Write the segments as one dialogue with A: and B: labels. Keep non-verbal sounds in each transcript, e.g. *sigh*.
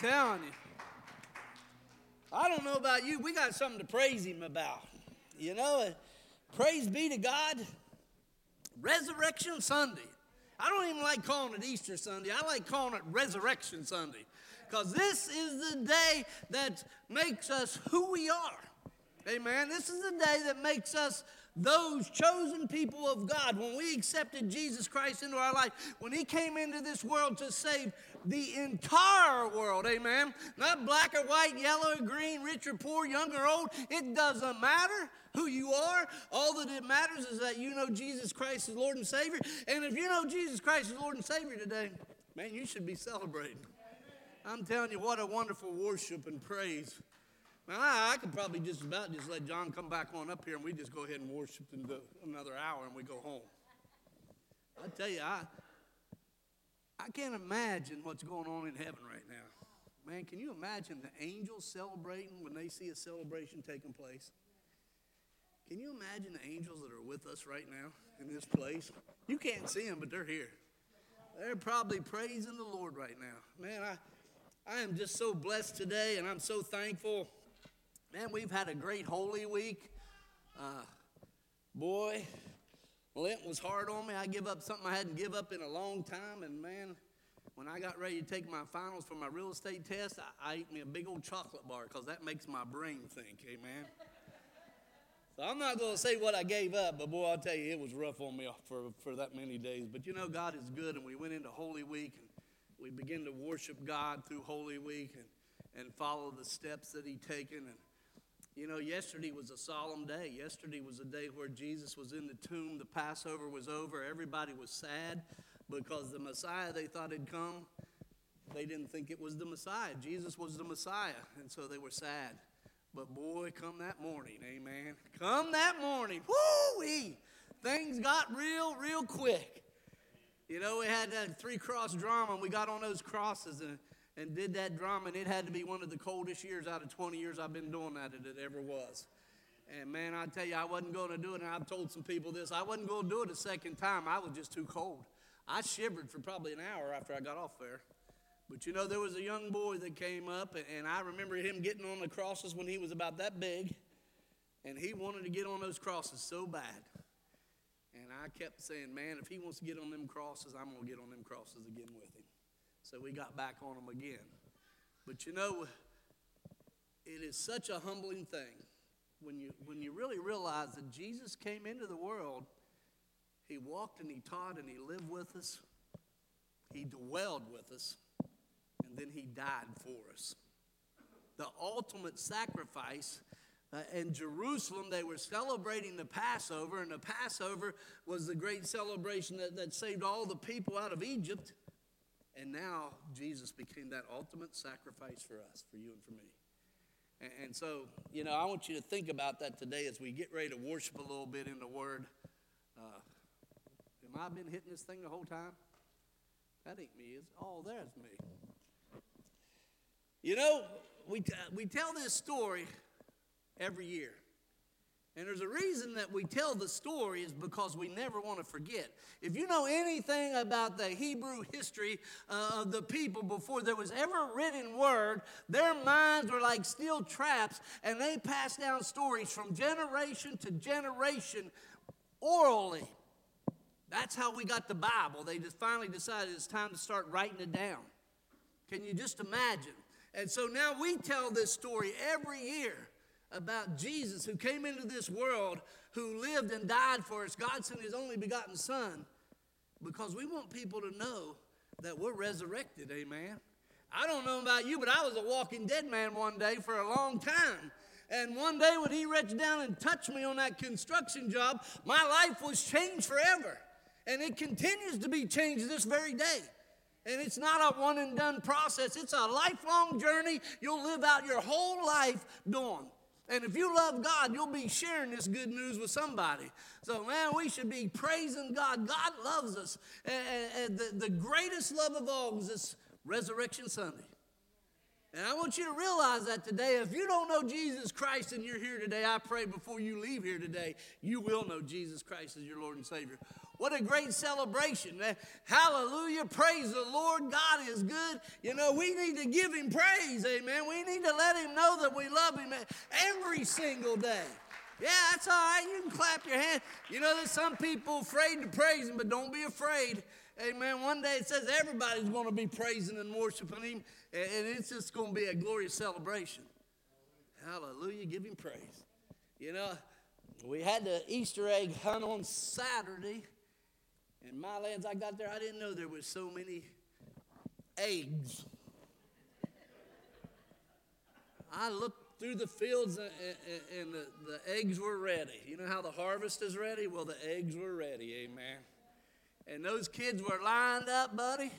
A: telling you. I don't know about you, we got something to praise him about. You know, uh, praise be to God. Resurrection Sunday. I don't even like calling it Easter Sunday. I like calling it Resurrection Sunday. Because this is the day that makes us who we are. Amen. This is the day that makes us those chosen people of God. When we accepted Jesus Christ into our life, when He came into this world to save the entire world, amen. Not black or white, yellow or green, rich or poor, young or old. It doesn't matter who you are. All that it matters is that you know Jesus Christ is Lord and Savior. And if you know Jesus Christ is Lord and Savior today, man, you should be celebrating. I'm telling you, what a wonderful worship and praise. Man, I, I could probably just about just let John come back on up here and we just go ahead and worship another hour and we go home. I tell you, I, I can't imagine what's going on in heaven right now. Man, can you imagine the angels celebrating when they see a celebration taking place? Can you imagine the angels that are with us right now in this place? You can't see them, but they're here. They're probably praising the Lord right now. Man, I, I am just so blessed today, and I'm so thankful. Man, we've had a great Holy Week. Uh, boy, Lent was hard on me. I give up something I hadn't give up in a long time, and man, when I got ready to take my finals for my real estate test, I, I ate me a big old chocolate bar because that makes my brain think. Amen. so I'm not going to say what I gave up, but boy, I'll tell you, it was rough on me for, for that many days. But you know, God is good, and we went into Holy Week, and we begin to worship God through Holy Week and, and follow the steps that He taken. And you know, yesterday was a solemn day. Yesterday was a day where Jesus was in the tomb. The Passover was over. Everybody was sad because the Messiah they thought had come, they didn't think it was the Messiah. Jesus was the Messiah, and so they were sad. But boy, come that morning, amen. Come that morning, whoo Things got real, real quick. You know, we had that three cross drama, and we got on those crosses and, and did that drama, and it had to be one of the coldest years out of 20 years I've been doing that, it ever was. And man, I tell you, I wasn't going to do it, and I've told some people this. I wasn't going to do it a second time. I was just too cold. I shivered for probably an hour after I got off there. But you know, there was a young boy that came up, and I remember him getting on the crosses when he was about that big, and he wanted to get on those crosses so bad. And I kept saying, man, if he wants to get on them crosses, I'm going to get on them crosses again with him. So we got back on them again. But you know, it is such a humbling thing when you, when you really realize that Jesus came into the world, he walked and he taught and he lived with us, he dwelled with us, and then he died for us. The ultimate sacrifice uh, in Jerusalem, they were celebrating the Passover, and the Passover was the great celebration that, that saved all the people out of Egypt. And now Jesus became that ultimate sacrifice for us, for you and for me. And, and so, you know, I want you to think about that today as we get ready to worship a little bit in the Word. Uh, am I been hitting this thing the whole time? That ain't me. It's all oh, there's me. You know, we, we tell this story every year. And there's a reason that we tell the story is because we never want to forget. If you know anything about the Hebrew history uh, of the people before there was ever written word, their minds were like steel traps and they passed down stories from generation to generation orally. That's how we got the Bible. They just finally decided it's time to start writing it down. Can you just imagine? And so now we tell this story every year about Jesus who came into this world, who lived and died for us. God sent his only begotten Son because we want people to know that we're resurrected. Amen. I don't know about you, but I was a walking dead man one day for a long time. And one day when he reached down and touched me on that construction job, my life was changed forever. And it continues to be changed this very day. And it's not a one and done process, it's a lifelong journey you'll live out your whole life doing. And if you love God, you'll be sharing this good news with somebody. So, man, we should be praising God. God loves us. And, the, the greatest love of all is this Resurrection Sunday. And I want you to realize that today, if you don't know Jesus Christ and you're here today, I pray before you leave here today, you will know Jesus Christ as your Lord and Savior. What a great celebration. Hallelujah. Praise the Lord. God is good. You know, we need to give him praise. Amen. We need to let him know that we love him every single day. Yeah, that's all right. You can clap your hand. You know, there's some people afraid to praise him, but don't be afraid. Amen. One day it says everybody's going to be praising and worshiping him, and it's just going to be a glorious celebration. Hallelujah. Give him praise. You know, we had the Easter egg hunt on Saturday. In my lands, I got there, I didn't know there was so many eggs. I looked through the fields and, and, and the, the eggs were ready. You know how the harvest is ready? Well, the eggs were ready, amen. And those kids were lined up, buddy.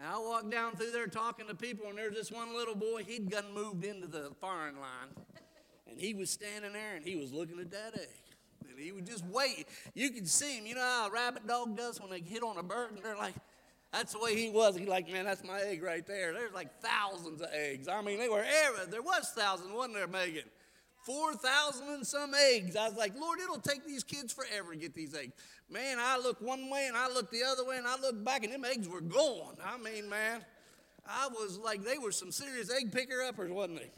A: And I walked down through there talking to people, and there's this one little boy, he'd gotten moved into the firing line. And he was standing there and he was looking at that egg. And he would just wait. You could see him. You know how a rabbit dog does when they hit on a bird and they're like, that's the way he was. He's like, man, that's my egg right there. There's like thousands of eggs. I mean, they were ever, there was thousands, wasn't there, Megan? 4,000 and some eggs. I was like, Lord, it'll take these kids forever to get these eggs. Man, I looked one way and I looked the other way and I looked back and them eggs were gone. I mean, man, I was like, they were some serious egg picker uppers, wasn't they?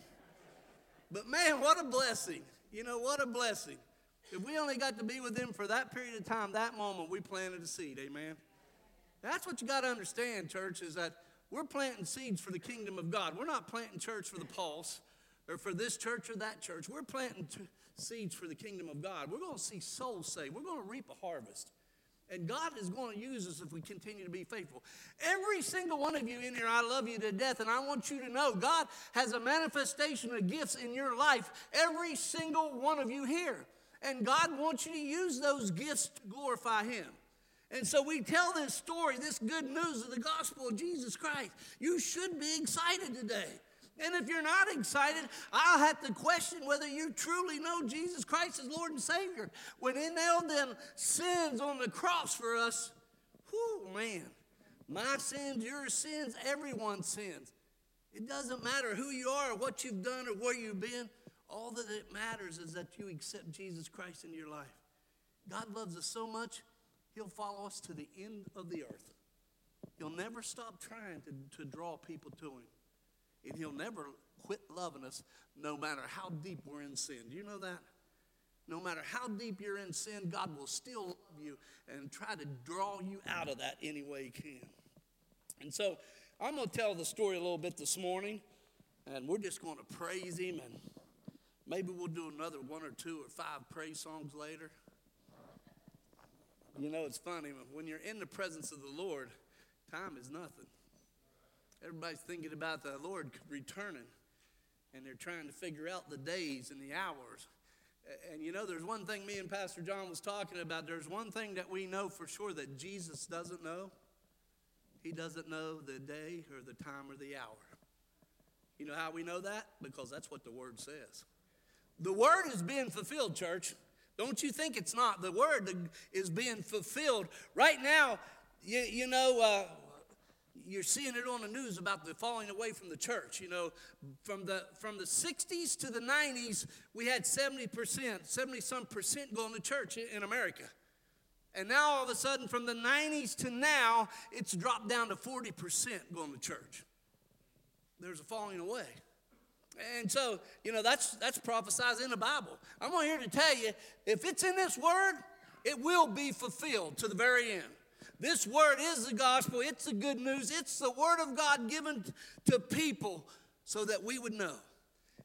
A: But man, what a blessing. You know, what a blessing. If we only got to be with them for that period of time, that moment, we planted a seed. Amen. That's what you got to understand, church, is that we're planting seeds for the kingdom of God. We're not planting church for the pulse or for this church or that church. We're planting t- seeds for the kingdom of God. We're going to see souls saved. We're going to reap a harvest. And God is going to use us if we continue to be faithful. Every single one of you in here, I love you to death, and I want you to know God has a manifestation of gifts in your life, every single one of you here. And God wants you to use those gifts to glorify Him. And so we tell this story, this good news of the gospel of Jesus Christ. You should be excited today. And if you're not excited, I'll have to question whether you truly know Jesus Christ as Lord and Savior. When He nailed them sins on the cross for us, whoo, man, my sins, your sins, everyone's sins. It doesn't matter who you are or what you've done or where you've been. All that it matters is that you accept Jesus Christ into your life. God loves us so much, He'll follow us to the end of the earth. He'll never stop trying to, to draw people to Him. And He'll never quit loving us no matter how deep we're in sin. Do you know that? No matter how deep you're in sin, God will still love you and try to draw you out of that any way He can. And so I'm going to tell the story a little bit this morning, and we're just going to praise Him, and maybe we'll do another one or two or five praise songs later. You know, it's funny when you're in the presence of the Lord, time is nothing. Everybody's thinking about the Lord returning, and they're trying to figure out the days and the hours. And you know, there's one thing me and Pastor John was talking about. There's one thing that we know for sure that Jesus doesn't know. He doesn't know the day or the time or the hour. You know how we know that? Because that's what the Word says. The Word is being fulfilled, church. Don't you think it's not? The Word is being fulfilled. Right now, you, you know, uh, you're seeing it on the news about the falling away from the church. You know, from the from the 60s to the 90s, we had 70%, 70 some percent going to church in America. And now all of a sudden, from the 90s to now, it's dropped down to 40% going to church. There's a falling away. And so, you know, that's that's prophesied in the Bible. I'm here to tell you, if it's in this word, it will be fulfilled to the very end. This word is the gospel, it's the good news, it's the word of God given to people so that we would know.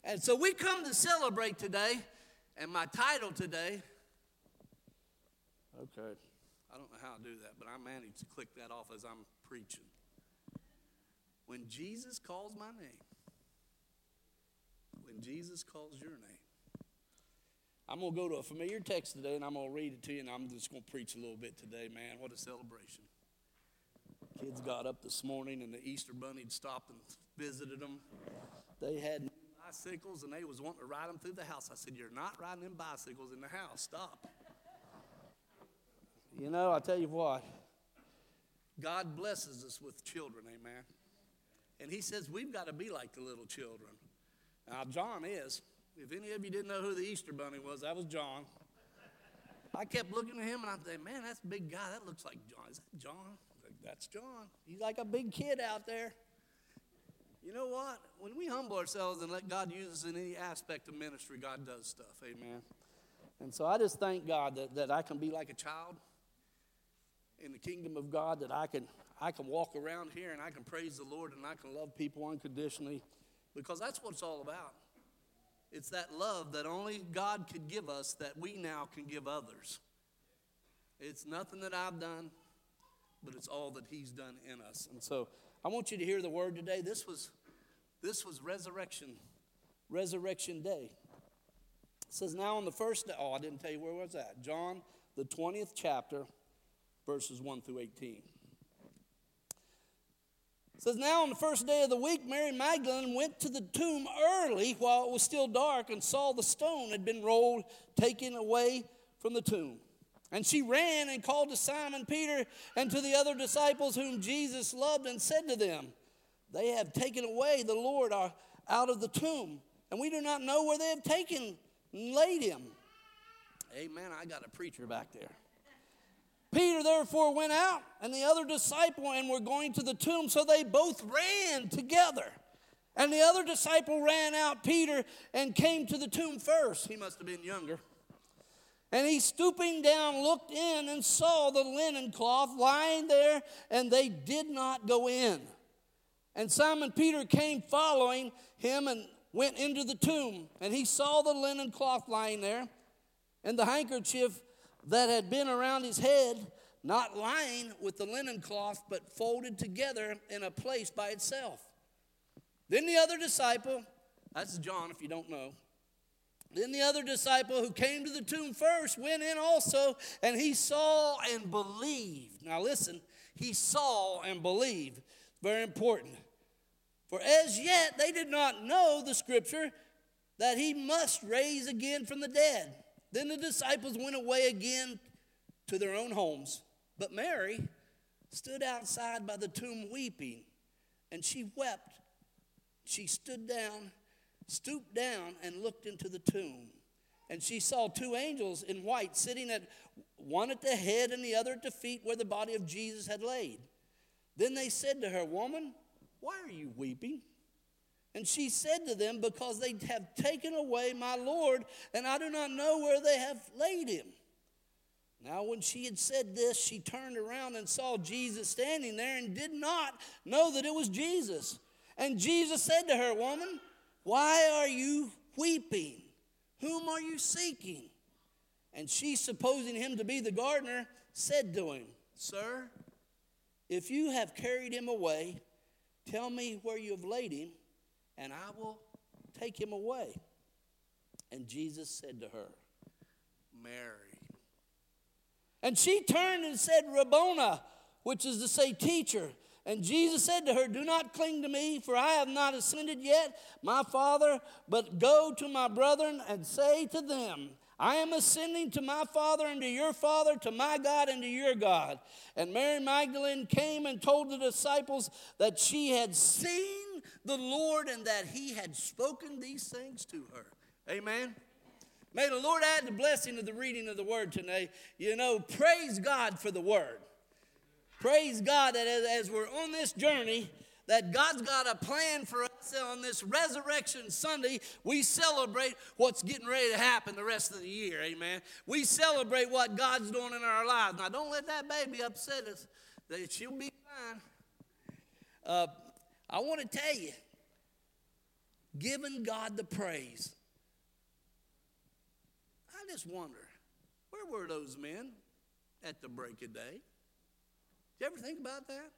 A: And so we come to celebrate today, and my title today, okay, I don't know how to do that, but I managed to click that off as I'm preaching. When Jesus calls my name, when Jesus calls your name, I'm going to go to a familiar text today and I'm going to read it to you and I'm just going to preach a little bit today, man. What a celebration. Kids got up this morning and the Easter Bunny had stopped and visited them. They had bicycles and they was wanting to ride them through the house. I said, You're not riding them bicycles in the house. Stop. You know, I tell you what, God blesses us with children, amen. And He says we've got to be like the little children. Now, John is. If any of you didn't know who the Easter Bunny was, that was John. I kept looking at him and I'm thinking, man, that's a big guy. That looks like John. Is that John? Like, that's John. He's like a big kid out there. You know what? When we humble ourselves and let God use us in any aspect of ministry, God does stuff. Amen. And so I just thank God that, that I can be like a child in the kingdom of God, that I can, I can walk around here and I can praise the Lord and I can love people unconditionally because that's what it's all about. It's that love that only God could give us that we now can give others. It's nothing that I've done, but it's all that He's done in us. And so I want you to hear the word today. This was, this was resurrection, resurrection day. It says, Now on the first day, oh, I didn't tell you where was that. John, the 20th chapter, verses 1 through 18. Says, Now on the first day of the week, Mary Magdalene went to the tomb early while it was still dark and saw the stone had been rolled, taken away from the tomb. And she ran and called to Simon Peter and to the other disciples whom Jesus loved and said to them, They have taken away the Lord uh, out of the tomb, and we do not know where they have taken and laid him. Amen. I got a preacher back there. Peter therefore went out and the other disciple and were going to the tomb, so they both ran together. And the other disciple ran out, Peter, and came to the tomb first. He must have been younger. And he, stooping down, looked in and saw the linen cloth lying there, and they did not go in. And Simon Peter came following him and went into the tomb. And he saw the linen cloth lying there, and the handkerchief that had been around his head, not lying with the linen cloth, but folded together in a place by itself. Then the other disciple, that's John if you don't know, then the other disciple who came to the tomb first went in also, and he saw and believed. Now listen, he saw and believed. Very important. For as yet they did not know the scripture that he must raise again from the dead. Then the disciples went away again to their own homes. But Mary stood outside by the tomb weeping, and she wept. She stood down, stooped down, and looked into the tomb. And she saw two angels in white sitting at one at the head and the other at the feet where the body of Jesus had laid. Then they said to her, Woman, why are you weeping? And she said to them, Because they have taken away my Lord, and I do not know where they have laid him. Now, when she had said this, she turned around and saw Jesus standing there and did not know that it was Jesus. And Jesus said to her, Woman, why are you weeping? Whom are you seeking? And she, supposing him to be the gardener, said to him, Sir, if you have carried him away, tell me where you have laid him and I will take him away. And Jesus said to her, Mary. And she turned and said, Rabboni, which is to say, teacher. And Jesus said to her, Do not cling to me, for I have not ascended yet, my Father, but go to my brethren and say to them, I am ascending to my Father and to your Father, to my God and to your God. And Mary Magdalene came and told the disciples that she had seen the Lord and that he had spoken these things to her. Amen. May the Lord add the blessing of the reading of the word today. You know, praise God for the word. Praise God that as, we're on this journey, that God's got a plan for us on this Resurrection Sunday. We celebrate what's getting ready to happen the rest of the year. Amen. We celebrate what God's doing in our lives. Now, don't let that baby upset us. That she'll be fine. Uh, I want to tell you, giving God the praise. I just wonder, where were those men at the break of day? Did you ever think about that?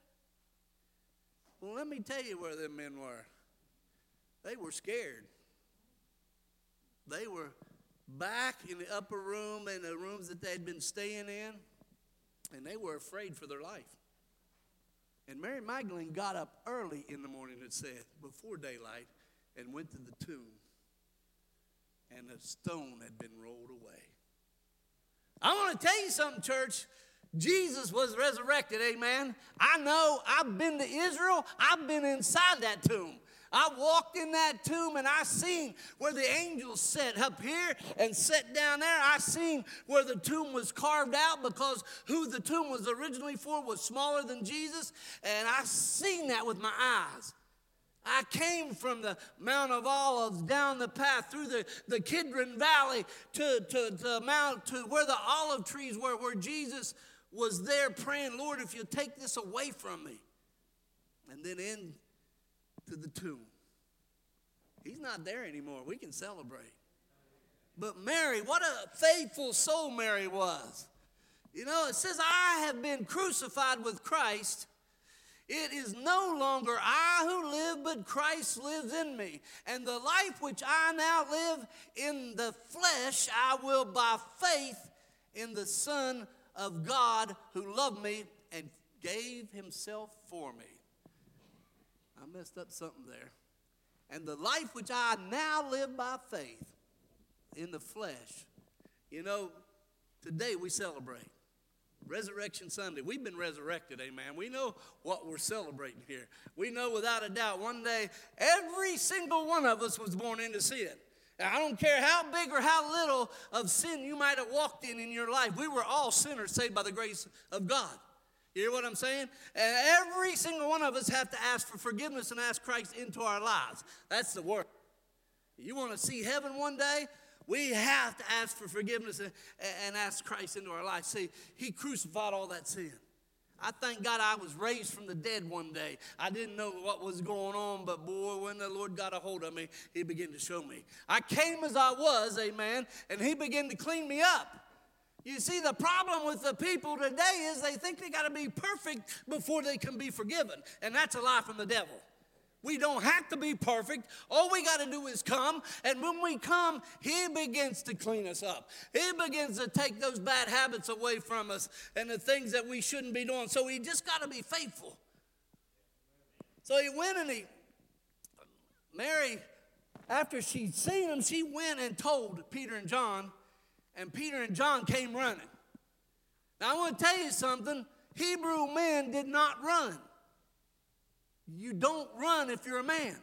A: Well, let me tell you where them men were. They were scared. They were back in the upper room, and the rooms that they'd been staying in, and they were afraid for their life. And Mary Magdalene got up early in the morning, it said, before daylight, and went to the tomb. And the stone had been rolled away. I want to tell you something, church. Jesus was resurrected, amen. I know I've been to Israel, I've been inside that tomb. I walked in that tomb and I seen where the angels sat up here and sat down there. I seen where the tomb was carved out because who the tomb was originally for was smaller than Jesus. And I seen that with my eyes. I came from the Mount of Olives down the path through the, the Kidron Valley to, to, to Mount to where the olive trees were, where Jesus was there praying, Lord, if you take this away from me. And then in to the tomb. He's not there anymore. We can celebrate. But Mary, what a faithful soul Mary was. You know, it says, I have been crucified with Christ. It is no longer I who live, but Christ lives in me. And the life which I now live in the flesh, I will by faith in the Son of God who loved me and gave himself for me. Messed up something there. And the life which I now live by faith in the flesh. You know, today we celebrate. Resurrection Sunday. We've been resurrected, amen. We know what we're celebrating here. We know without a doubt one day every single one of us was born into sin. I don't care how big or how little of sin you might have walked in in your life. We were all sinners saved by the grace of God. You hear what I'm saying? And every single one of us have to ask for forgiveness and ask Christ into our lives. That's the word. You want to see heaven one day? We have to ask for forgiveness and, and ask Christ into our life. See, He crucified all that sin. I thank God I was raised from the dead one day. I didn't know what was going on, but boy, when the Lord got a hold of me, He began to show me. I came as I was, amen, and He began to clean me up. You see, the problem with the people today is they think they got to be perfect before they can be forgiven, and that's a lie from the devil. We don't have to be perfect. All we got to do is come. And when we come, He begins to clean us up. He begins to take those bad habits away from us and the things that we shouldn't be doing. So we just got to be faithful. So he went and he, Mary, after she'd seen him, she went and told Peter and John, and Peter and John came running. Now I want to tell you something Hebrew men did not run. You don't run if you're a man.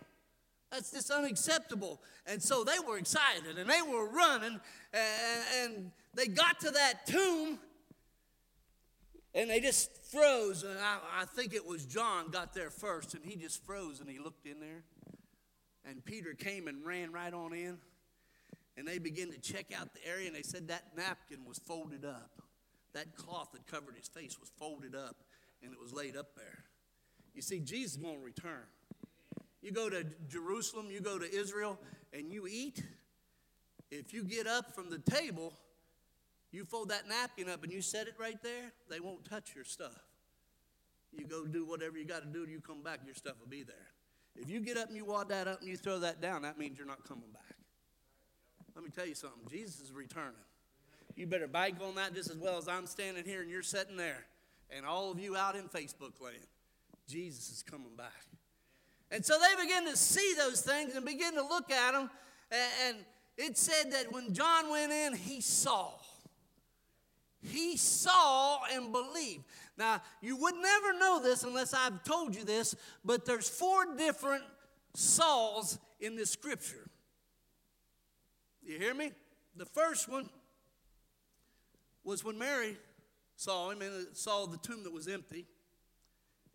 A: That's just unacceptable. And so they were excited and they were running and, they got to that tomb and they just froze. And I, I, think it was John got there first and he just froze and he looked in there. And Peter came and ran right on in. And they began to check out the area and they said that napkin was folded up. That cloth that covered his face was folded up and it was laid up there. You see, Jesus won't return. You go to Jerusalem, you go to Israel, and you eat. If you get up from the table, you fold that napkin up and you set it right there, they won't touch your stuff. You go do whatever you got to do, and you come back, your stuff will be there. If you get up and you wad that up and you throw that down, that means you're not coming back. Let me tell you something Jesus is returning. You better bank on that just as well as I'm standing here and you're sitting there, and all of you out in Facebook land. Jesus is coming back. And so they begin to see those things and begin to look at them. And it said that when John went in, he saw. He saw and believed. Now, you would never know this unless I've told you this, but there's four different Sauls in this scripture. You hear me? The first one was when Mary saw him and saw the tomb that was empty.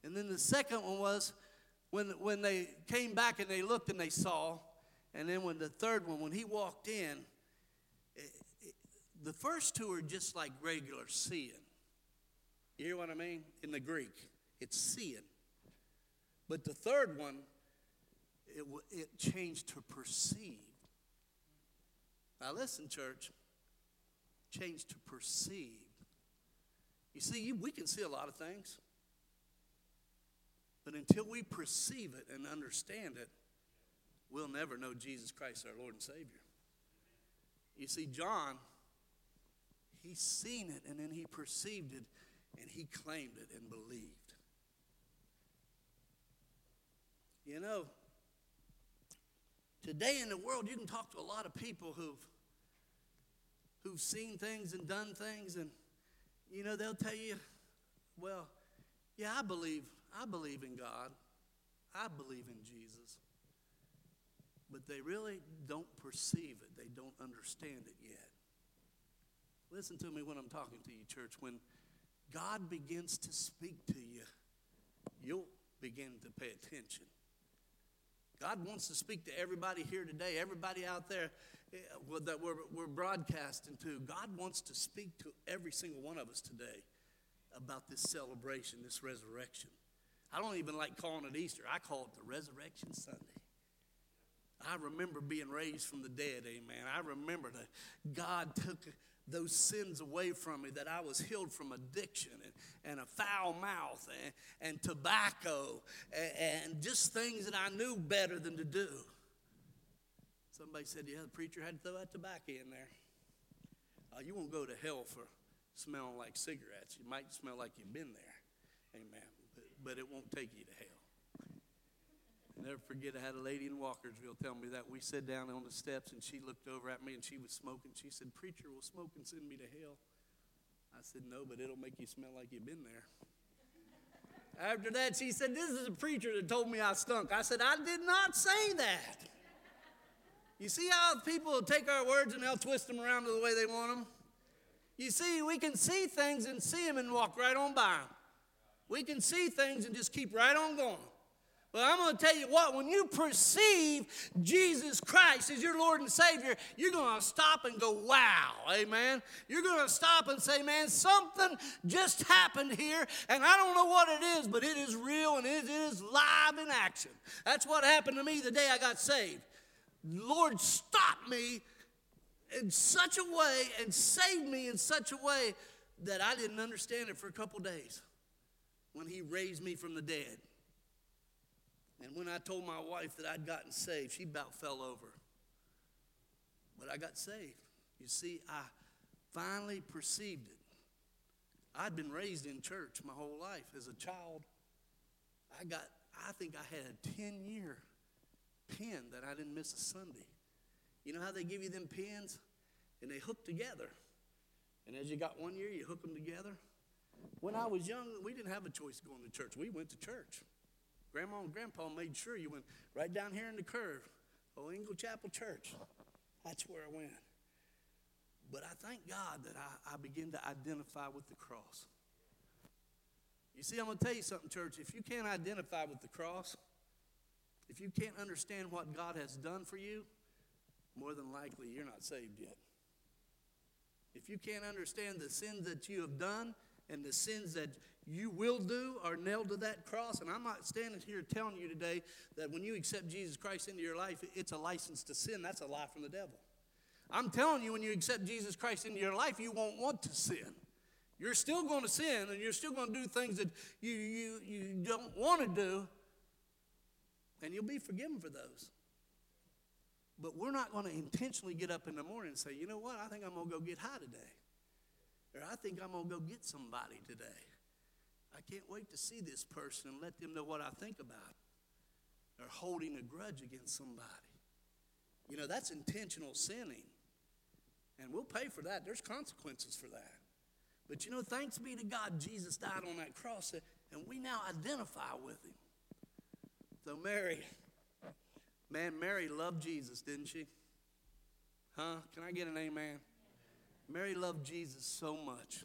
A: And then the second one was when, when they came back and they looked and they saw. And then when the third one, when he walked in, it, it, the first two are just like regular seeing. You hear what I mean? In the Greek, it's seeing. But the third one, it, it changed to perceive. Now, listen, church, change to perceive. You see, we can see a lot of things. But until we perceive it and understand it, we'll never know Jesus Christ, our Lord and Savior. You see, John, he seen it and then he perceived it and he claimed it and believed. You know, today in the world, you can talk to a lot of people who've who've seen things and done things, and you know, they'll tell you, well, yeah, I believe I believe in God. I believe in Jesus. but they really don't perceive it, they don't understand it yet. Listen to me when I'm talking to you, church. When God begins to speak to you, you'll begin to pay attention. God wants to speak to everybody here today, everybody out there eh, that we're, we're broadcasting to. God wants to speak to every single one of us today about this celebration, this resurrection. I don't even like calling it Easter, I call it the Resurrection Sunday. I remember being raised from the dead, amen. I remember that God took those sins away from me, that I was healed from addiction and, and a foul mouth and, and tobacco and, and just things that I knew better than to do. Somebody said, Yeah, the preacher had to throw that tobacco in there. Uh, you won't go to hell for smelling like cigarettes. You might smell like you've been there. Amen. But, but it won't take you to hell. Never forget, I had a lady in Walkersville tell me that. We sat down on the steps and she looked over at me and she was smoking. She said, Preacher, will smoking send me to hell? I said, No, but it'll make you smell like you've been there. After that, she said, This is a preacher that told me I stunk. I said, I did not say that. You see how people take our words and they'll twist them around to the way they want them? You see, we can see things and see them and walk right on by them. We can see things and just keep right on going. But I'm going to tell you what, when you perceive Jesus Christ as your Lord and Savior, you're going to stop and go, wow, amen. You're going to stop and say, man, something just happened here, and I don't know what it is, but it is real and it is live in action. That's what happened to me the day I got saved. Lord stopped me in such a way and saved me in such a way that I didn't understand it for a couple days when He raised me from the dead. And when I told my wife that I'd gotten saved, she about fell over. But I got saved. You see, I finally perceived it. I'd been raised in church my whole life as a child. I got, I think I had a 10 year pin that I didn't miss a Sunday. You know how they give you them pins? And they hook together. And as you got one year, you hook them together. When I was young, we didn't have a choice going to church. We went to church. Grandma and Grandpa made sure you went right down here in the curve, Oh, Engle Chapel Church. That's where I went. But I thank God that I, I begin to identify with the cross. You see, I'm going to tell you something, church. If you can't identify with the cross, if you can't understand what God has done for you, more than likely you're not saved yet. If you can't understand the sins that you have done and the sins that you will do are nailed to that cross. And I'm not standing here telling you today that when you accept Jesus Christ into your life, it's a license to sin. That's a lie from the devil. I'm telling you, when you accept Jesus Christ into your life, you won't want to sin. You're still going to sin and you're still going to do things that you, you, you don't want to do, and you'll be forgiven for those. But we're not going to intentionally get up in the morning and say, you know what, I think I'm going to go get high today. Or I think I'm going to go get somebody today. I can't wait to see this person and let them know what I think about Or holding a grudge against somebody. You know, that's intentional sinning. And we'll pay for that. There's consequences for that. But you know, thanks be to God, Jesus died on that cross, and we now identify with him. So, Mary, man, Mary loved Jesus, didn't she? Huh? Can I get an amen? Mary loved Jesus so much.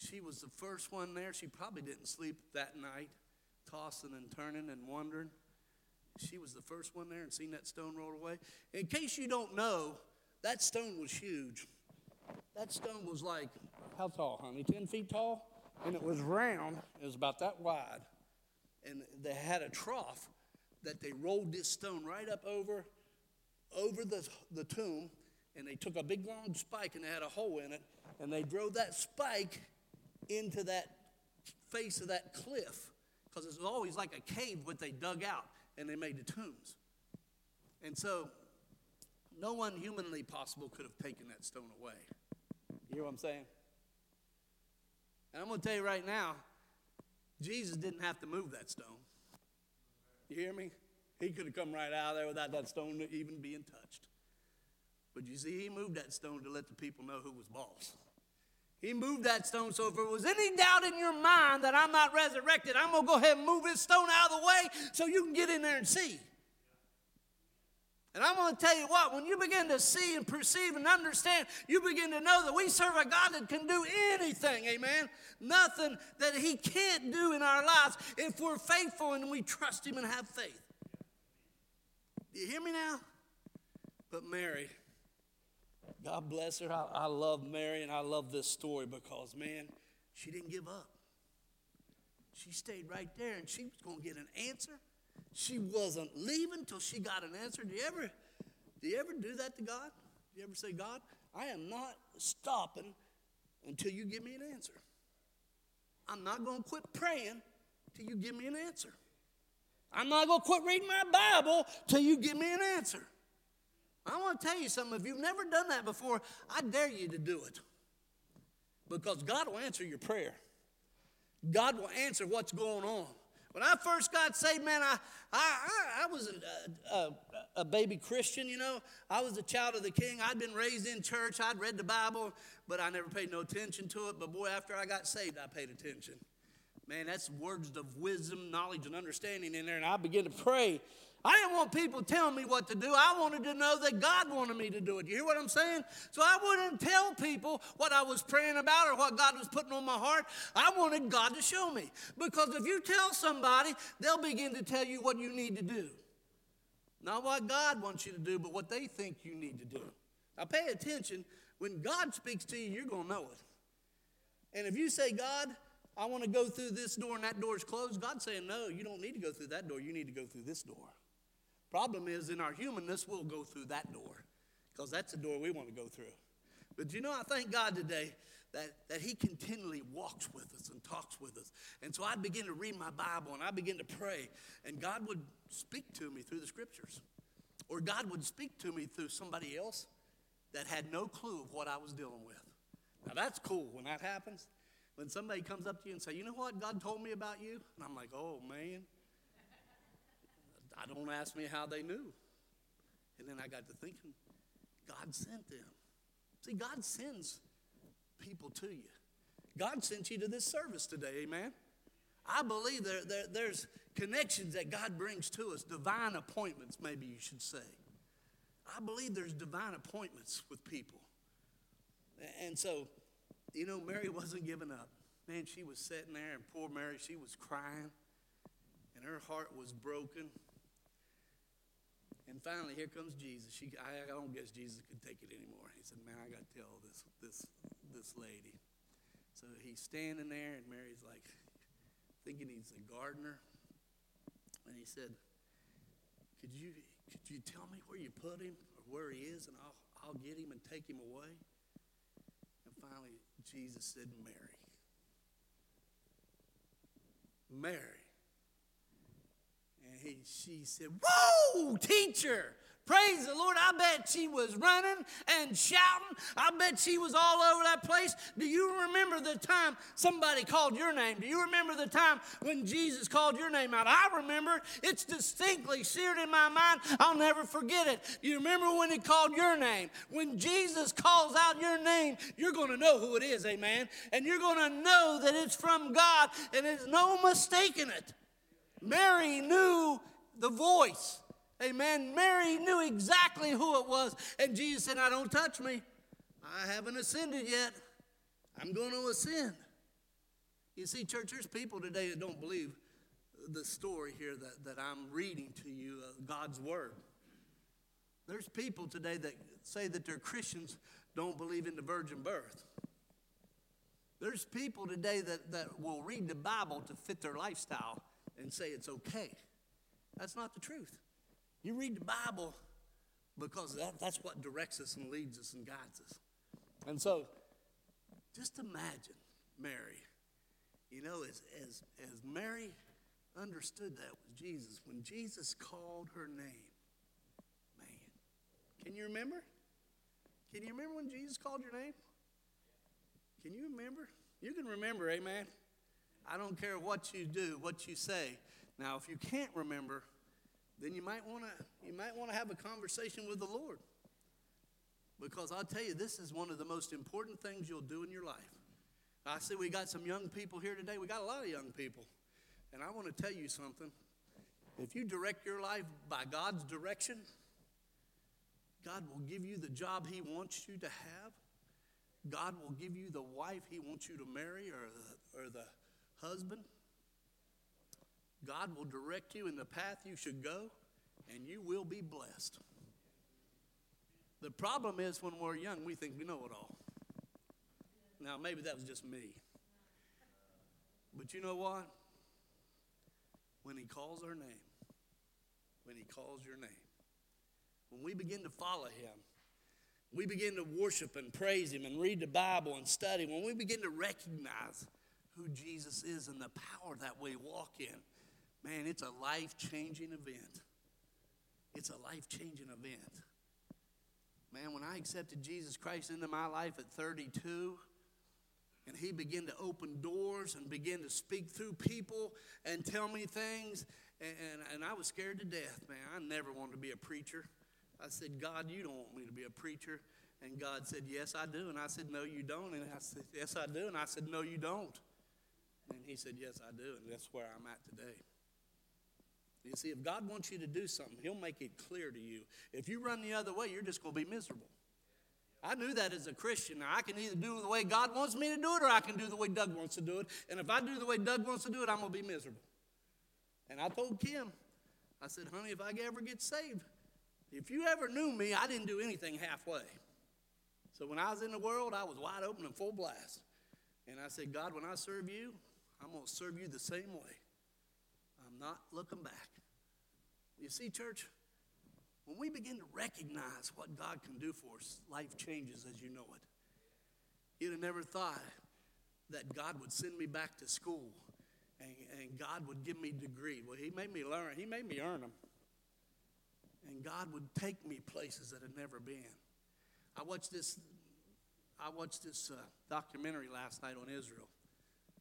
A: She was the first one there. She probably didn't sleep that night, tossing and turning and wondering. She was the first one there and seen that stone roll away. In case you don't know, that stone was huge. That stone was like, how tall, honey? 10 feet tall? And it was round. It was about that wide. And they had a trough that they rolled this stone right up over, over the, the tomb. And they took a big long spike and they had a hole in it. And they drove that spike into that face of that cliff because it's always like a cave what they dug out and they made the tombs. And so no one humanly possible could have taken that stone away. You hear what I'm saying? And I'm going to tell you right now, Jesus didn't have to move that stone. You hear me? He could have come right out of there without that stone even being touched. But you see, he moved that stone to let the people know who was boss. He moved that stone. So if there was any doubt in your mind that I'm not resurrected, I'm going to go ahead and move this stone out of the way so you can get in there and see. And I'm going to tell you what, when you begin to see and perceive and understand, you begin to know that we serve a God that can do anything, amen? Nothing that He can't do in our lives if we're faithful and we trust Him and have faith. Do you hear me now? But Mary, God bless her. I, I love Mary and I love this story because, man, she didn't give up. She stayed right there and she was going to get an answer. She wasn't leaving till she got an answer. Do you ever, do you ever do that to God? Do you ever say, God, I am not stopping until you give me an answer. I'm not going to quit praying till you give me an answer. I'm not going to quit reading my Bible till you give me an answer. I want to tell you something. If you've never done that before, I dare you to do it. Because God will answer your prayer. God will answer what's going on. When I first got saved, man, I, I, I, was a, a, a, baby Christian, you know. I was a child of the king. I'd been raised in church. I'd read the Bible, but I never paid no attention to it. But boy, after I got saved, I paid attention. Man, that's words of wisdom, knowledge, and understanding in there. And I began to pray I didn't want people telling me what to do. I wanted to know that God wanted me to do it. You hear what I'm saying? So I wouldn't tell people what I was praying about or what God was putting on my heart. I wanted God to show me. Because if you tell somebody, they'll begin to tell you what you need to do. Not what God wants you to do, but what they think you need to do. Now pay attention. When God speaks to you, you're going to know it. And if you say, God, I want to go through this door and that door is closed, God's saying, No, you don't need to go through that door. You need to go through this door. Problem is, in our humanness, we'll go through that door because that's the door we want to go through. But you know, I thank God today that, that He continually walks with us and talks with us. And so I'd begin to read my Bible and I begin to pray, and God would speak to me through the scriptures. Or God would speak to me through somebody else that had no clue of what I was dealing with. Now that's cool when that happens. When somebody comes up to you and say, you know what God told me about you? And I'm like, oh man. I don't ask me how they knew. And then I got to thinking, God sent them. See, God sends people to you. God sent you to this service today, amen? I believe there, there, there's connections that God brings to us, divine appointments, maybe you should say. I believe there's divine appointments with people. And so, you know, Mary wasn't giving up. Man, she was sitting there, and poor Mary, she was crying, and her heart was broken. And finally, here comes Jesus. She, I, I don't guess Jesus could take it anymore. He said, "Man, I got to tell this this this lady." So he's standing there, and Mary's like thinking he's a gardener, and he said, "Could you could you tell me where you put him or where he is, and I'll I'll get him and take him away?" And finally, Jesus said, "Mary." Mary he, she said, Whoa, teacher! Praise the Lord. I bet she was running and shouting. I bet she was all over that place. Do you remember the time somebody called your name? Do you remember the time when Jesus called your name out? I remember. It's distinctly seared in my mind. I'll never forget it. You remember when he called your name? When Jesus calls out your name, you're going to know who it is, amen? And you're going to know that it's from God, and there's no mistaking it. Mary knew the voice. Amen. Mary knew exactly who it was. And Jesus said, I don't touch me. I haven't ascended yet. I'm going to ascend. You see, church, there's people today that don't believe the story here that, that I'm reading to you, uh, God's Word. There's people today that say that they're Christians, don't believe in the virgin birth. There's people today that, that will read the Bible to fit their lifestyle and say it's okay. That's not the truth. You read the Bible because that, that's what directs us and leads us and guides us. And so, just imagine Mary. You know, as, as, as Mary understood that with Jesus, when Jesus called her name, man, can you remember? Can you remember when Jesus called your name? Can you remember? You can remember, amen. I don't care what you do, what you say. Now, if you can't remember, then you might want to you might want to have a conversation with the Lord. Because I'll tell you, this is one of the most important things you'll do in your life. I see we got some young people here today. We got a lot of young people. And I want to tell you something. If you direct your life by God's direction, God will give you the job He wants you to have. God will give you the wife He wants you to marry or the, or the husband. God will direct you in the path you should go, and you will be blessed. The problem is when we're young, we think we know it all. Now, maybe that was just me. But you know what? When He calls our name, when He calls your name, when we begin to follow Him, we begin to worship and praise Him and read the Bible and study, when we begin to recognize who Jesus is and the power that we walk in, man, it's a life changing event. It's a life changing event. Man, when I accepted Jesus Christ into my life at 32, and he began to open doors and begin to speak through people and tell me things, and, and, and I was scared to death, man. I never wanted to be a preacher. I said, God, you don't want me to be a preacher. And God said, Yes, I do. And I said, No, you don't. And I said, Yes, I do. And I said, No, you don't. And he said, Yes, I do. And that's where I'm at today. You see, if God wants you to do something, He'll make it clear to you. If you run the other way, you're just going to be miserable. I knew that as a Christian. Now, I can either do the way God wants me to do it or I can do the way Doug wants to do it. And if I do the way Doug wants to do it, I'm going to be miserable. And I told Kim, I said, honey, if I ever get saved, if you ever knew me, I didn't do anything halfway. So when I was in the world, I was wide open and full blast. And I said, God, when I serve you, I'm going to serve you the same way. I'm not looking back. You see, church, when we begin to recognize what God can do for us, life changes as you know it. You'd have never thought that God would send me back to school and, and God would give me a degree. Well, He made me learn, He made me earn them. And God would take me places that had never been. I watched this, I watched this uh, documentary last night on Israel,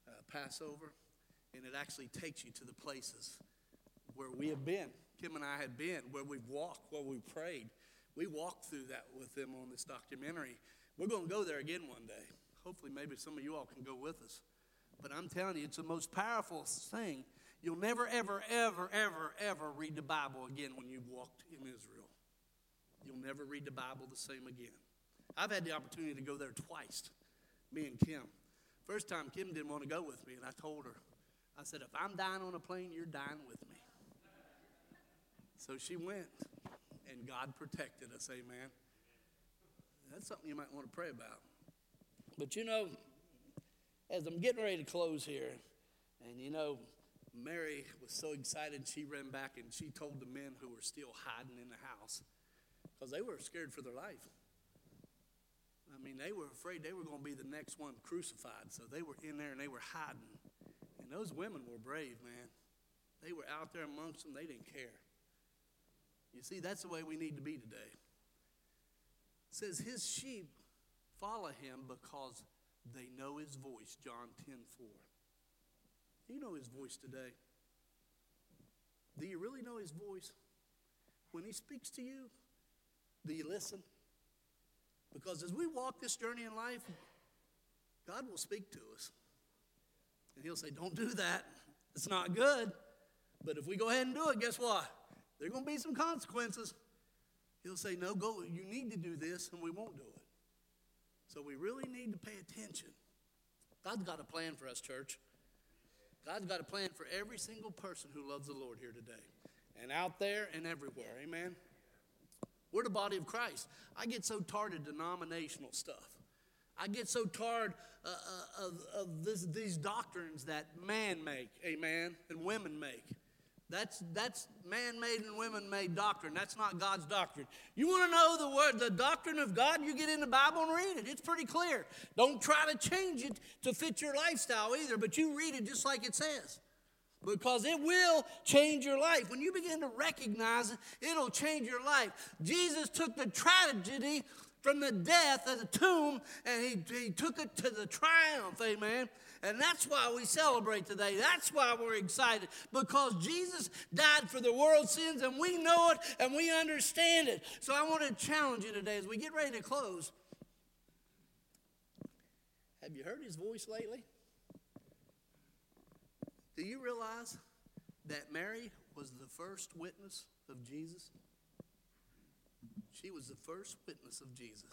A: uh, Passover, and it actually takes you to the places where we have been. Kim and I had been, where we've walked, where we prayed. We walked through that with them on this documentary. We're going to go there again one day. Hopefully, maybe some of you all can go with us. But I'm telling you, it's the most powerful thing. You'll never, ever, ever, ever, ever read the Bible again when you've walked in Israel. You'll never read the Bible the same again. I've had the opportunity to go there twice, me and Kim. First time, Kim didn't want to go with me, and I told her, I said, if I'm dying on a plane, you're dying with me. So she went, and God protected us, amen. That's something you might want to pray about. But you know, as I'm getting ready to close here, and you know, Mary was so excited, she ran back and she told the men who were still hiding in the house because they were scared for their life. I mean, they were afraid they were going to be the next one crucified, so they were in there and they were hiding. And those women were brave, man. They were out there amongst them, they didn't care. You see, that's the way we need to be today. It says, His sheep follow him because they know his voice, John 10 4. Do you know his voice today? Do you really know his voice? When he speaks to you, do you listen? Because as we walk this journey in life, God will speak to us. And he'll say, Don't do that. It's not good. But if we go ahead and do it, guess what? There are going to be some consequences. He'll say, No, go, you need to do this, and we won't do it. So we really need to pay attention. God's got a plan for us, church. God's got a plan for every single person who loves the Lord here today, and out there and everywhere. Amen. We're the body of Christ. I get so tired of denominational stuff. I get so tired uh, uh, of, of this, these doctrines that man make, amen, and women make. That's, that's man-made and women-made doctrine. That's not God's doctrine. You want to know the word, the doctrine of God? You get in the Bible and read it. It's pretty clear. Don't try to change it to fit your lifestyle either, but you read it just like it says. Because it will change your life. When you begin to recognize it, it'll change your life. Jesus took the tragedy from the death of the tomb and he, he took it to the triumph, amen. And that's why we celebrate today. That's why we're excited because Jesus died for the world's sins and we know it and we understand it. So I want to challenge you today as we get ready to close. Have you heard his voice lately? Do you realize that Mary was the first witness of Jesus? She was the first witness of Jesus.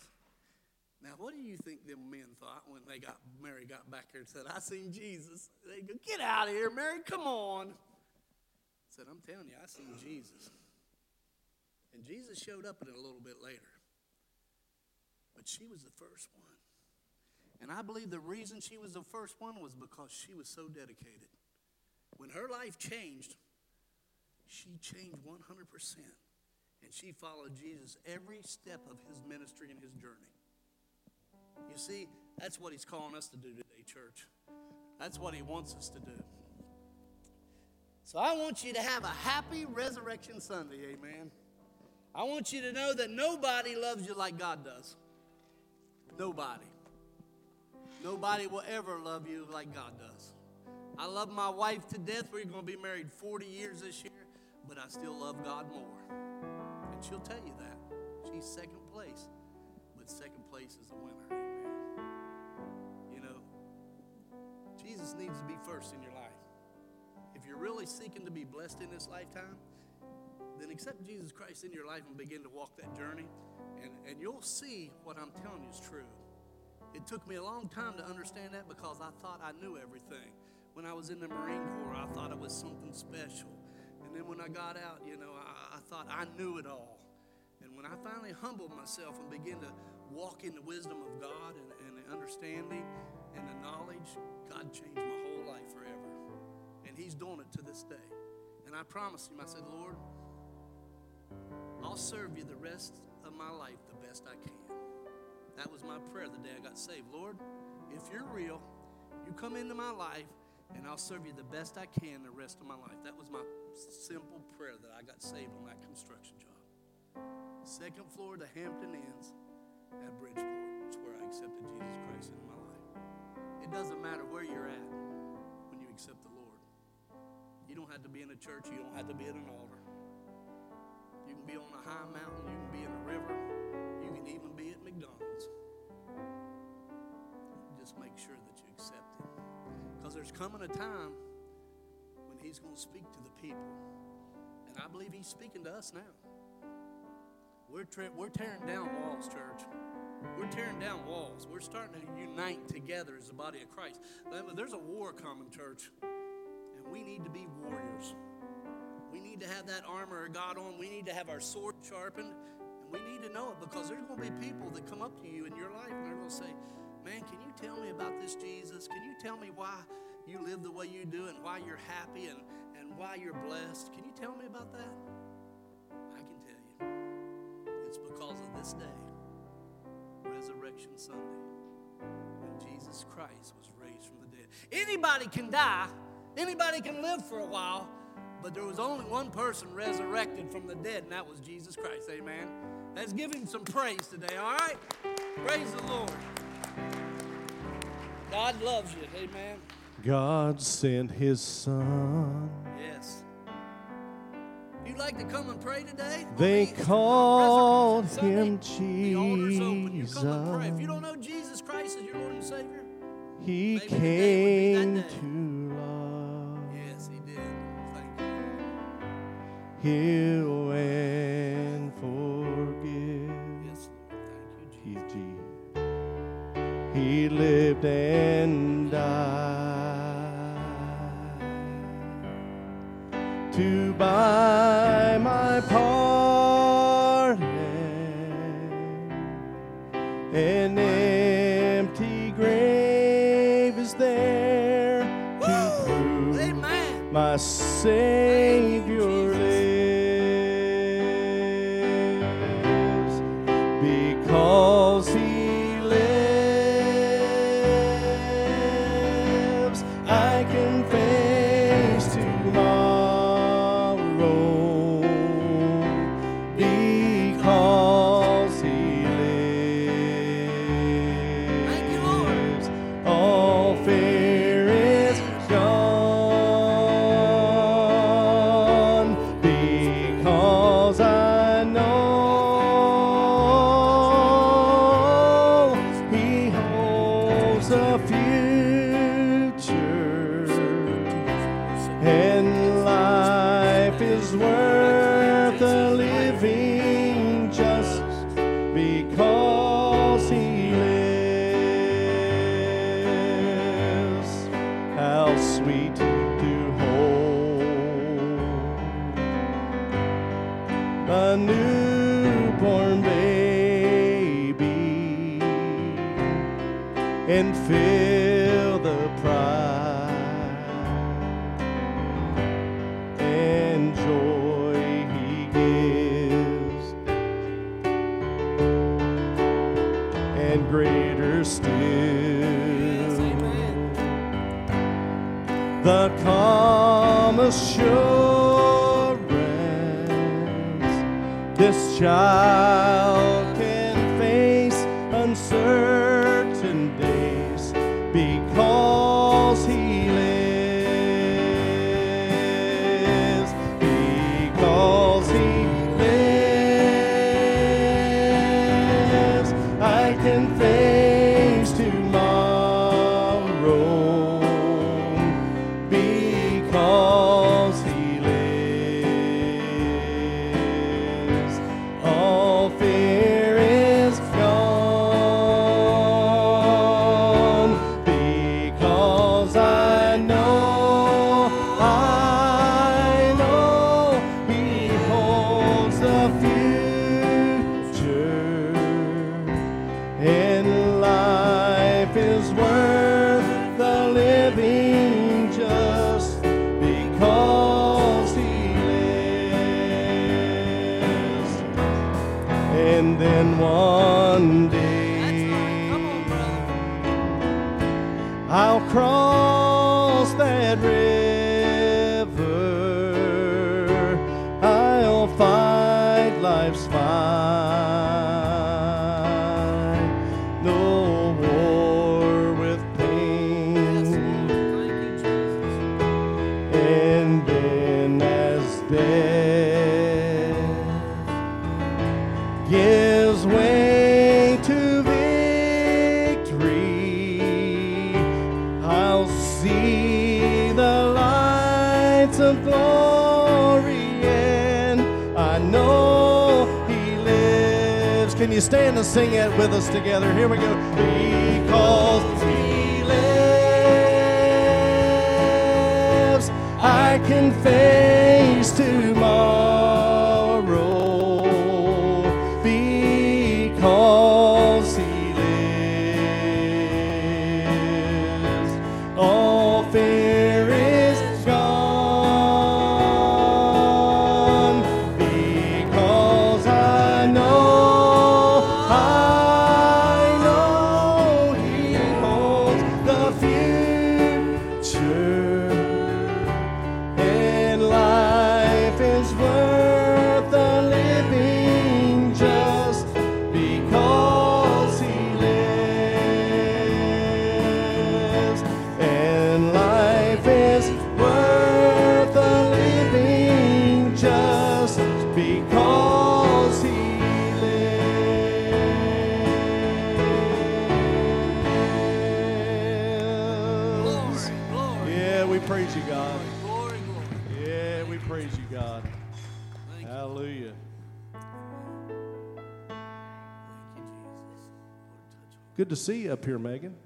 A: Now, what do you think them men thought when they got Mary got back here and said, I seen Jesus? They go, Get out of here, Mary, come on. said, I'm telling you, I seen Jesus. And Jesus showed up in a little bit later. But she was the first one. And I believe the reason she was the first one was because she was so dedicated. When her life changed, she changed 100%. And she followed Jesus every step of his ministry and his journey. You see, that's what he's calling us to do today, church. That's what he wants us to do. So I want you to have a happy Resurrection Sunday, amen. I want you to know that nobody loves you like God does. Nobody. Nobody will ever love you like God does. I love my wife to death. We're going to be married 40 years this year, but I still love God more. And she'll tell you that. She's second place, but second place is the winner. Amen. You know, Jesus needs to be first in your life. If you're really seeking to be blessed in this lifetime, then accept Jesus Christ in your life and begin to walk that journey, and, and you'll see what I'm telling you is true. It took me a long time to understand that because I thought I knew everything. When I was in the Marine Corps, I thought it was something special. And then when I got out, you know, I, I thought I knew it all. And when I finally humbled myself and began to walk in the wisdom of God and, and the understanding and the knowledge, God changed my whole life forever. And He's doing it to this day. And I promised Him, I said, Lord, I'll serve you the rest of my life the best I can. That was my prayer the day I got saved. Lord, if you're real, you come into my life and I'll serve you the best I can the rest of my life. That was my simple prayer that I got saved on that construction job. Second floor to Hampton Inns at Bridgeport. It's where I accepted Jesus Christ into my life. It doesn't matter where you're at when you accept the Lord. You don't have to be in a church, you don't have to be at an altar. You can be on a high mountain, you can be in a river, you can even be at McDonald's. Just make sure that you accept there's coming a time when He's going to speak to the people. And I believe He's speaking to us now. We're, tra- we're tearing down walls, church. We're tearing down walls. We're starting to unite together as the body of Christ. There's a war coming, church. And we need to be warriors. We need to have that armor of God on. We need to have our sword sharpened. And we need to know it because there's going to be people that come up to you in your life and they're going to say, Man, can you tell me about this Jesus? Can you tell me why you live the way you do and why you're happy and, and why you're blessed? Can you tell me about that? I can tell you. It's because of this day, Resurrection Sunday, when Jesus Christ was raised from the dead. Anybody can die, anybody can live for a while, but there was only one person resurrected from the dead, and that was Jesus Christ. Amen. Let's give him some praise today, all right? Praise the Lord. God loves you. Amen.
B: God sent his son.
A: Yes. You'd like to come and pray today,
B: They
A: the
B: called him
A: The altar's open. You come and pray. If you don't know Jesus Christ as your Lord and Savior,
B: He
A: Maybe today would
B: came
A: be that day.
B: to love,
A: yes, He did. Thank you.
B: heal, and forgive.
A: Yes, Lord. Thank you, Jesus.
B: He lived and died buy my pardon. An empty grave is there to prove
A: Amen.
B: my Savior
A: sweet
B: to hold. A new And then one
A: That's
B: day
A: right. Come on, brother.
B: I'll cross sing it with us together? Here we go. Because He lives, I can face Good to see you up here, Megan.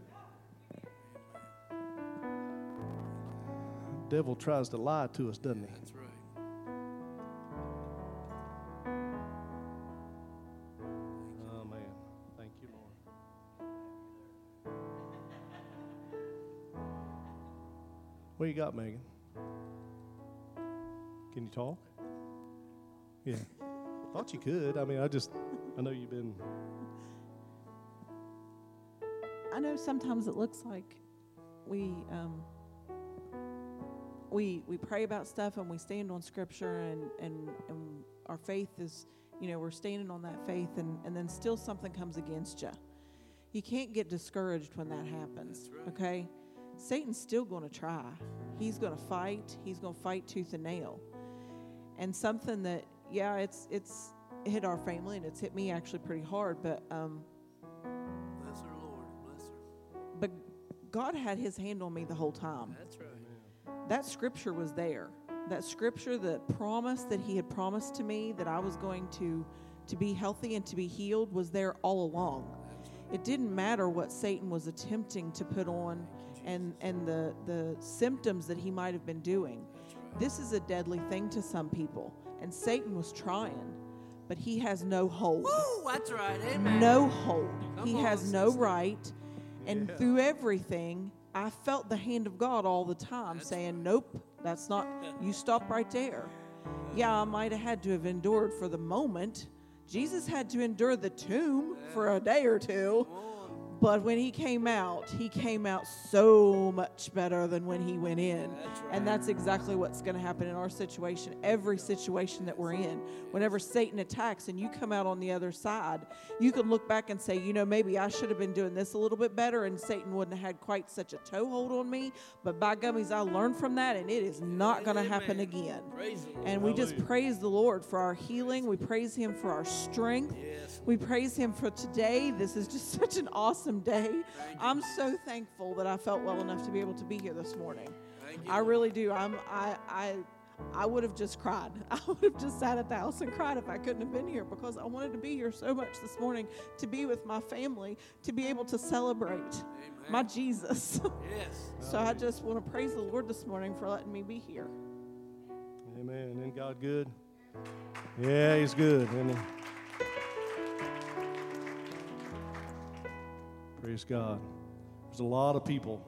B: Devil tries to lie to us, doesn't he?
A: That's right.
B: Oh man, thank you, Lord. What you got, Megan? Can you talk? Yeah. Thought you could. I mean, I just, I know you've been.
C: I know sometimes it looks like we um, we we pray about stuff and we stand on scripture and, and and our faith is you know we're standing on that faith and and then still something comes against you. You can't get discouraged when that happens.
A: Right.
C: Okay, Satan's still going to try. He's going to fight. He's going to fight tooth and nail. And something that yeah, it's it's hit our family and it's hit me actually pretty hard, but um, God had his hand on me the whole time.
A: That's right.
C: That scripture was there. That scripture, the promise that he had promised to me that I was going to to be healthy and to be healed was there all along. It didn't matter what Satan was attempting to put on and and the the symptoms that he might have been doing. This is a deadly thing to some people, and Satan was trying, but he has no hold
A: Woo! That's right. Amen.
C: no hold.
A: Come
C: he
A: on,
C: has no right. And
B: Yeah.
C: through everything, I felt the hand of God all the time
A: That's
C: saying, Nope, that's not, you stop right there. Yeah, I might have had to have endured for the moment. Jesus had to endure the tomb for a day or two. But when he came out, he came out so much better than when he went in.
A: That's right.
C: And that's exactly what's going to happen in our situation, every situation that we're in. Whenever Satan attacks and you come out on the other side, you can look back and say, you know, maybe I should have been doing this a little bit better and Satan wouldn't have had quite such a toehold on me. But by gummies, I learned from that and it is not going to happen again.
A: Praise the Lord.
C: And we just praise the Lord for our healing. We praise Him for our strength. We praise Him for today. This is just *laughs* such an awesome day. I'm so thankful that I felt well enough to be able to be here this morning. I really do. I'm. I. I. I would have just cried. *laughs* I would have just sat at the house and cried if I couldn't have been here because I wanted to be here so much this morning to be with my family, to be able to celebrate
A: Amen.
C: my Jesus.
A: Yes. *laughs*
C: so I just want to praise the Lord this morning for letting me be here.
B: Amen. Isn't God good? Yeah, He's good, isn't Praise God. There's a lot of people.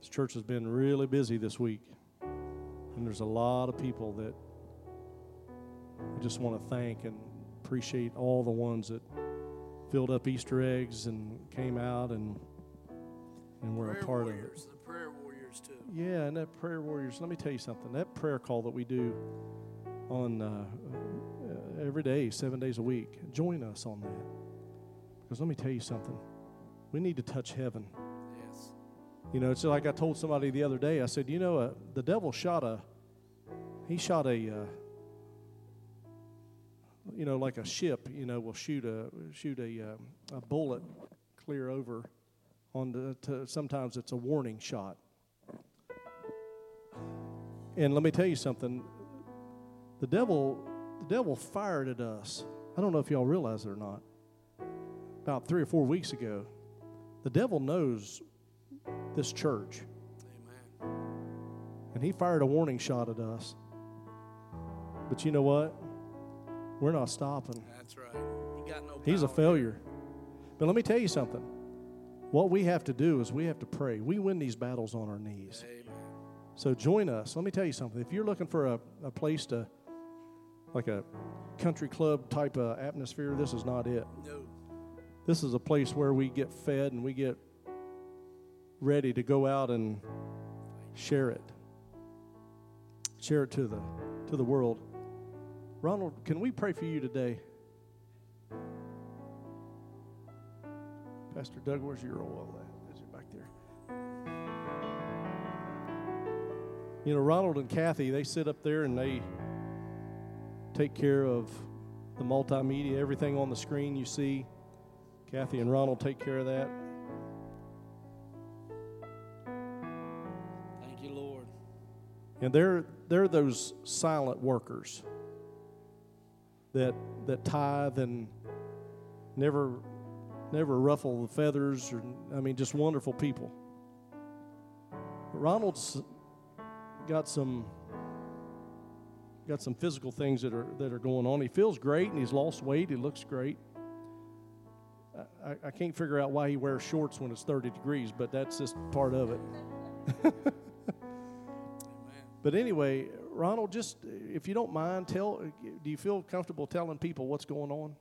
B: This church has been really busy this week. And there's a lot of people that we just want to thank and appreciate all the ones that filled up Easter eggs and came out and and were
A: prayer
B: a part
A: warriors,
B: of it.
A: the prayer warriors too.
B: Yeah, and that prayer warriors. Let me tell you something. That prayer call that we do on uh, uh, every day, seven days a week. Join us on that. Because let me tell you something. We need to touch heaven.
A: Yes.
B: You know, it's like I told somebody the other day. I said, you know, uh, the devil shot a, he shot a, uh, you know, like a ship. You know, will shoot a shoot a um, a bullet clear over on the. To, sometimes it's a warning shot. And let me tell you something. The devil, the devil fired at us. I don't know if y'all realize it or not. About three or four weeks ago, the devil knows this church,
A: Amen.
B: and he fired a warning shot at us. But you know what? We're not stopping.
A: That's right. He got no.
B: He's a failure. But let me tell you something. What we have to do is we have to pray. We win these battles on our knees.
A: Amen.
B: So join us. Let me tell you something. If you're looking for a, a place to, like a country club type of atmosphere, this is not it.
A: No.
B: This is a place where we get fed and we get ready to go out and share it. Share it to the to the world. Ronald, can we pray for you today? Pastor Doug, where's your oil at? Is it back there? You know, Ronald and Kathy, they sit up there and they take care of the multimedia, everything on the screen you see. Kathy and Ronald take care of that.
A: Thank you, Lord.
B: And they're they're those silent workers that that tithe and never never ruffle the feathers or I mean just wonderful people. Ronald's got some got some physical things that are that are going on. He feels great and he's lost weight. He looks great. I, I- can't figure out why he wears shorts when it's 30 degrees, but that's just part of it. But anyway, Ronald, just if you don't mind, tell. Do you feel comfortable telling people what's going on?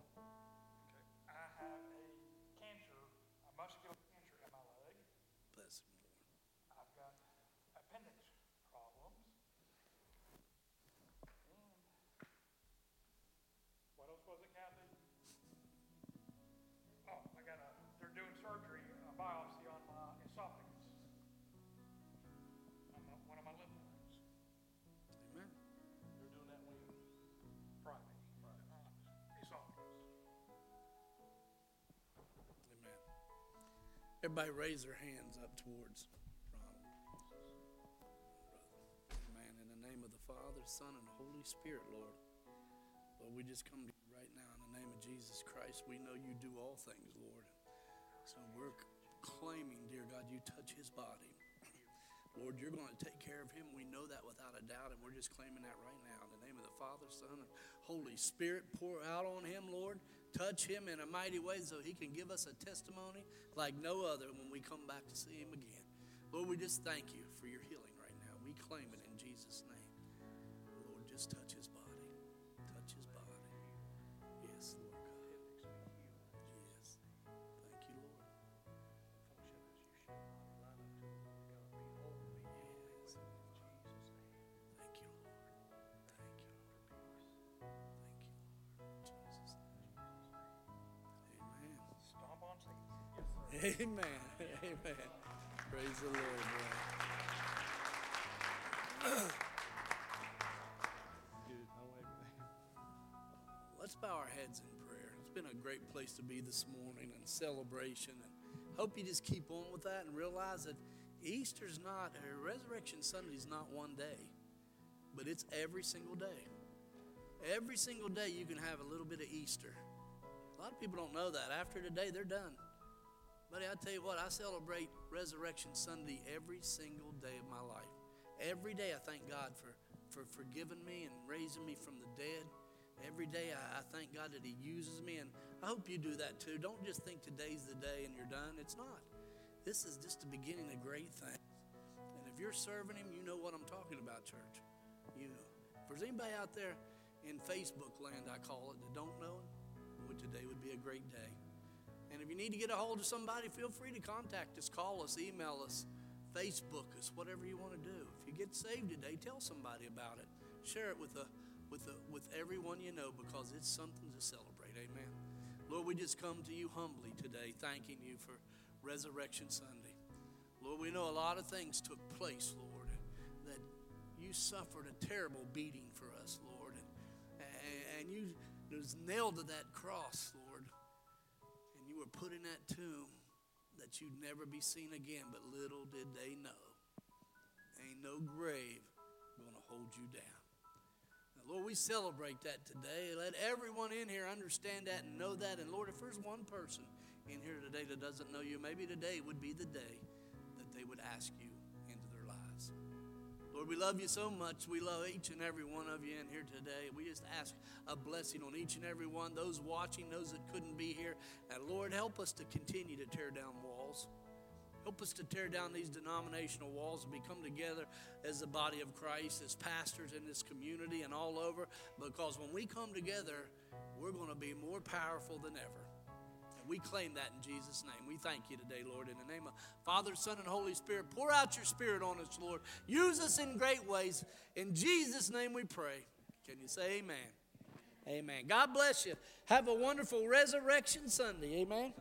A: Everybody raise their hands up towards um, Ronald. Amen. In the name of the Father, Son, and the Holy Spirit, Lord. Lord, we just come to you right now in the name of Jesus Christ. We know you do all things, Lord. So we're claiming, dear God, you touch his body. Lord, you're going to take care of him. We know that without a doubt, and we're just claiming that right now. In the name of the Father, Son, and Holy Spirit, pour out on him, Lord. Touch him in a mighty way so he can give us a testimony like no other when we come back to see him again. Lord, we just thank you for your healing right now. We claim it in Jesus' name. Lord, just touch his Amen. *laughs* Amen. Praise the Lord. *clears throat* Let's bow our heads in prayer. It's been a great place to be this morning and celebration. And hope you just keep on with that and realize that Easter's not, or Resurrection Sunday's not one day, but it's every single day. Every single day you can have a little bit of Easter. A lot of people don't know that. After today, they're done. Buddy, I tell you what, I celebrate Resurrection Sunday every single day of my life. Every day I thank God for, for forgiving me and raising me from the dead. Every day I, I thank God that He uses me, and I hope you do that too. Don't just think today's the day and you're done. It's not. This is just the beginning of great things. And if you're serving Him, you know what I'm talking about, church. You know. If there's anybody out there in Facebook land, I call it, that don't know Him, well, today would be a great day. And if you need to get a hold of somebody, feel free to contact us, call us, email us, Facebook us, whatever you want to do. If you get saved today, tell somebody about it. Share it with a, with a, with everyone you know because it's something to celebrate. Amen. Lord, we just come to you humbly today, thanking you for Resurrection Sunday. Lord, we know a lot of things took place, Lord, that you suffered a terrible beating for us, Lord, and, and you was nailed to that cross, Lord were put in that tomb that you'd never be seen again, but little did they know, ain't no grave gonna hold you down. Now, Lord, we celebrate that today. Let everyone in here understand that and know that. And Lord, if there's one person in here today that doesn't know you, maybe today would be the day that they would ask you. Lord, we love you so much. We love each and every one of you in here today. We just ask a blessing on each and every one, those watching, those that couldn't be here. And Lord, help us to continue to tear down walls. Help us to tear down these denominational walls and become together as the body of Christ, as pastors in this community and all over. Because when we come together, we're going to be more powerful than ever. We claim that in Jesus' name. We thank you today, Lord, in the name of Father, Son, and Holy Spirit. Pour out your Spirit on us, Lord. Use us in great ways. In Jesus' name we pray. Can you say amen? Amen. God bless you. Have a wonderful Resurrection Sunday. Amen.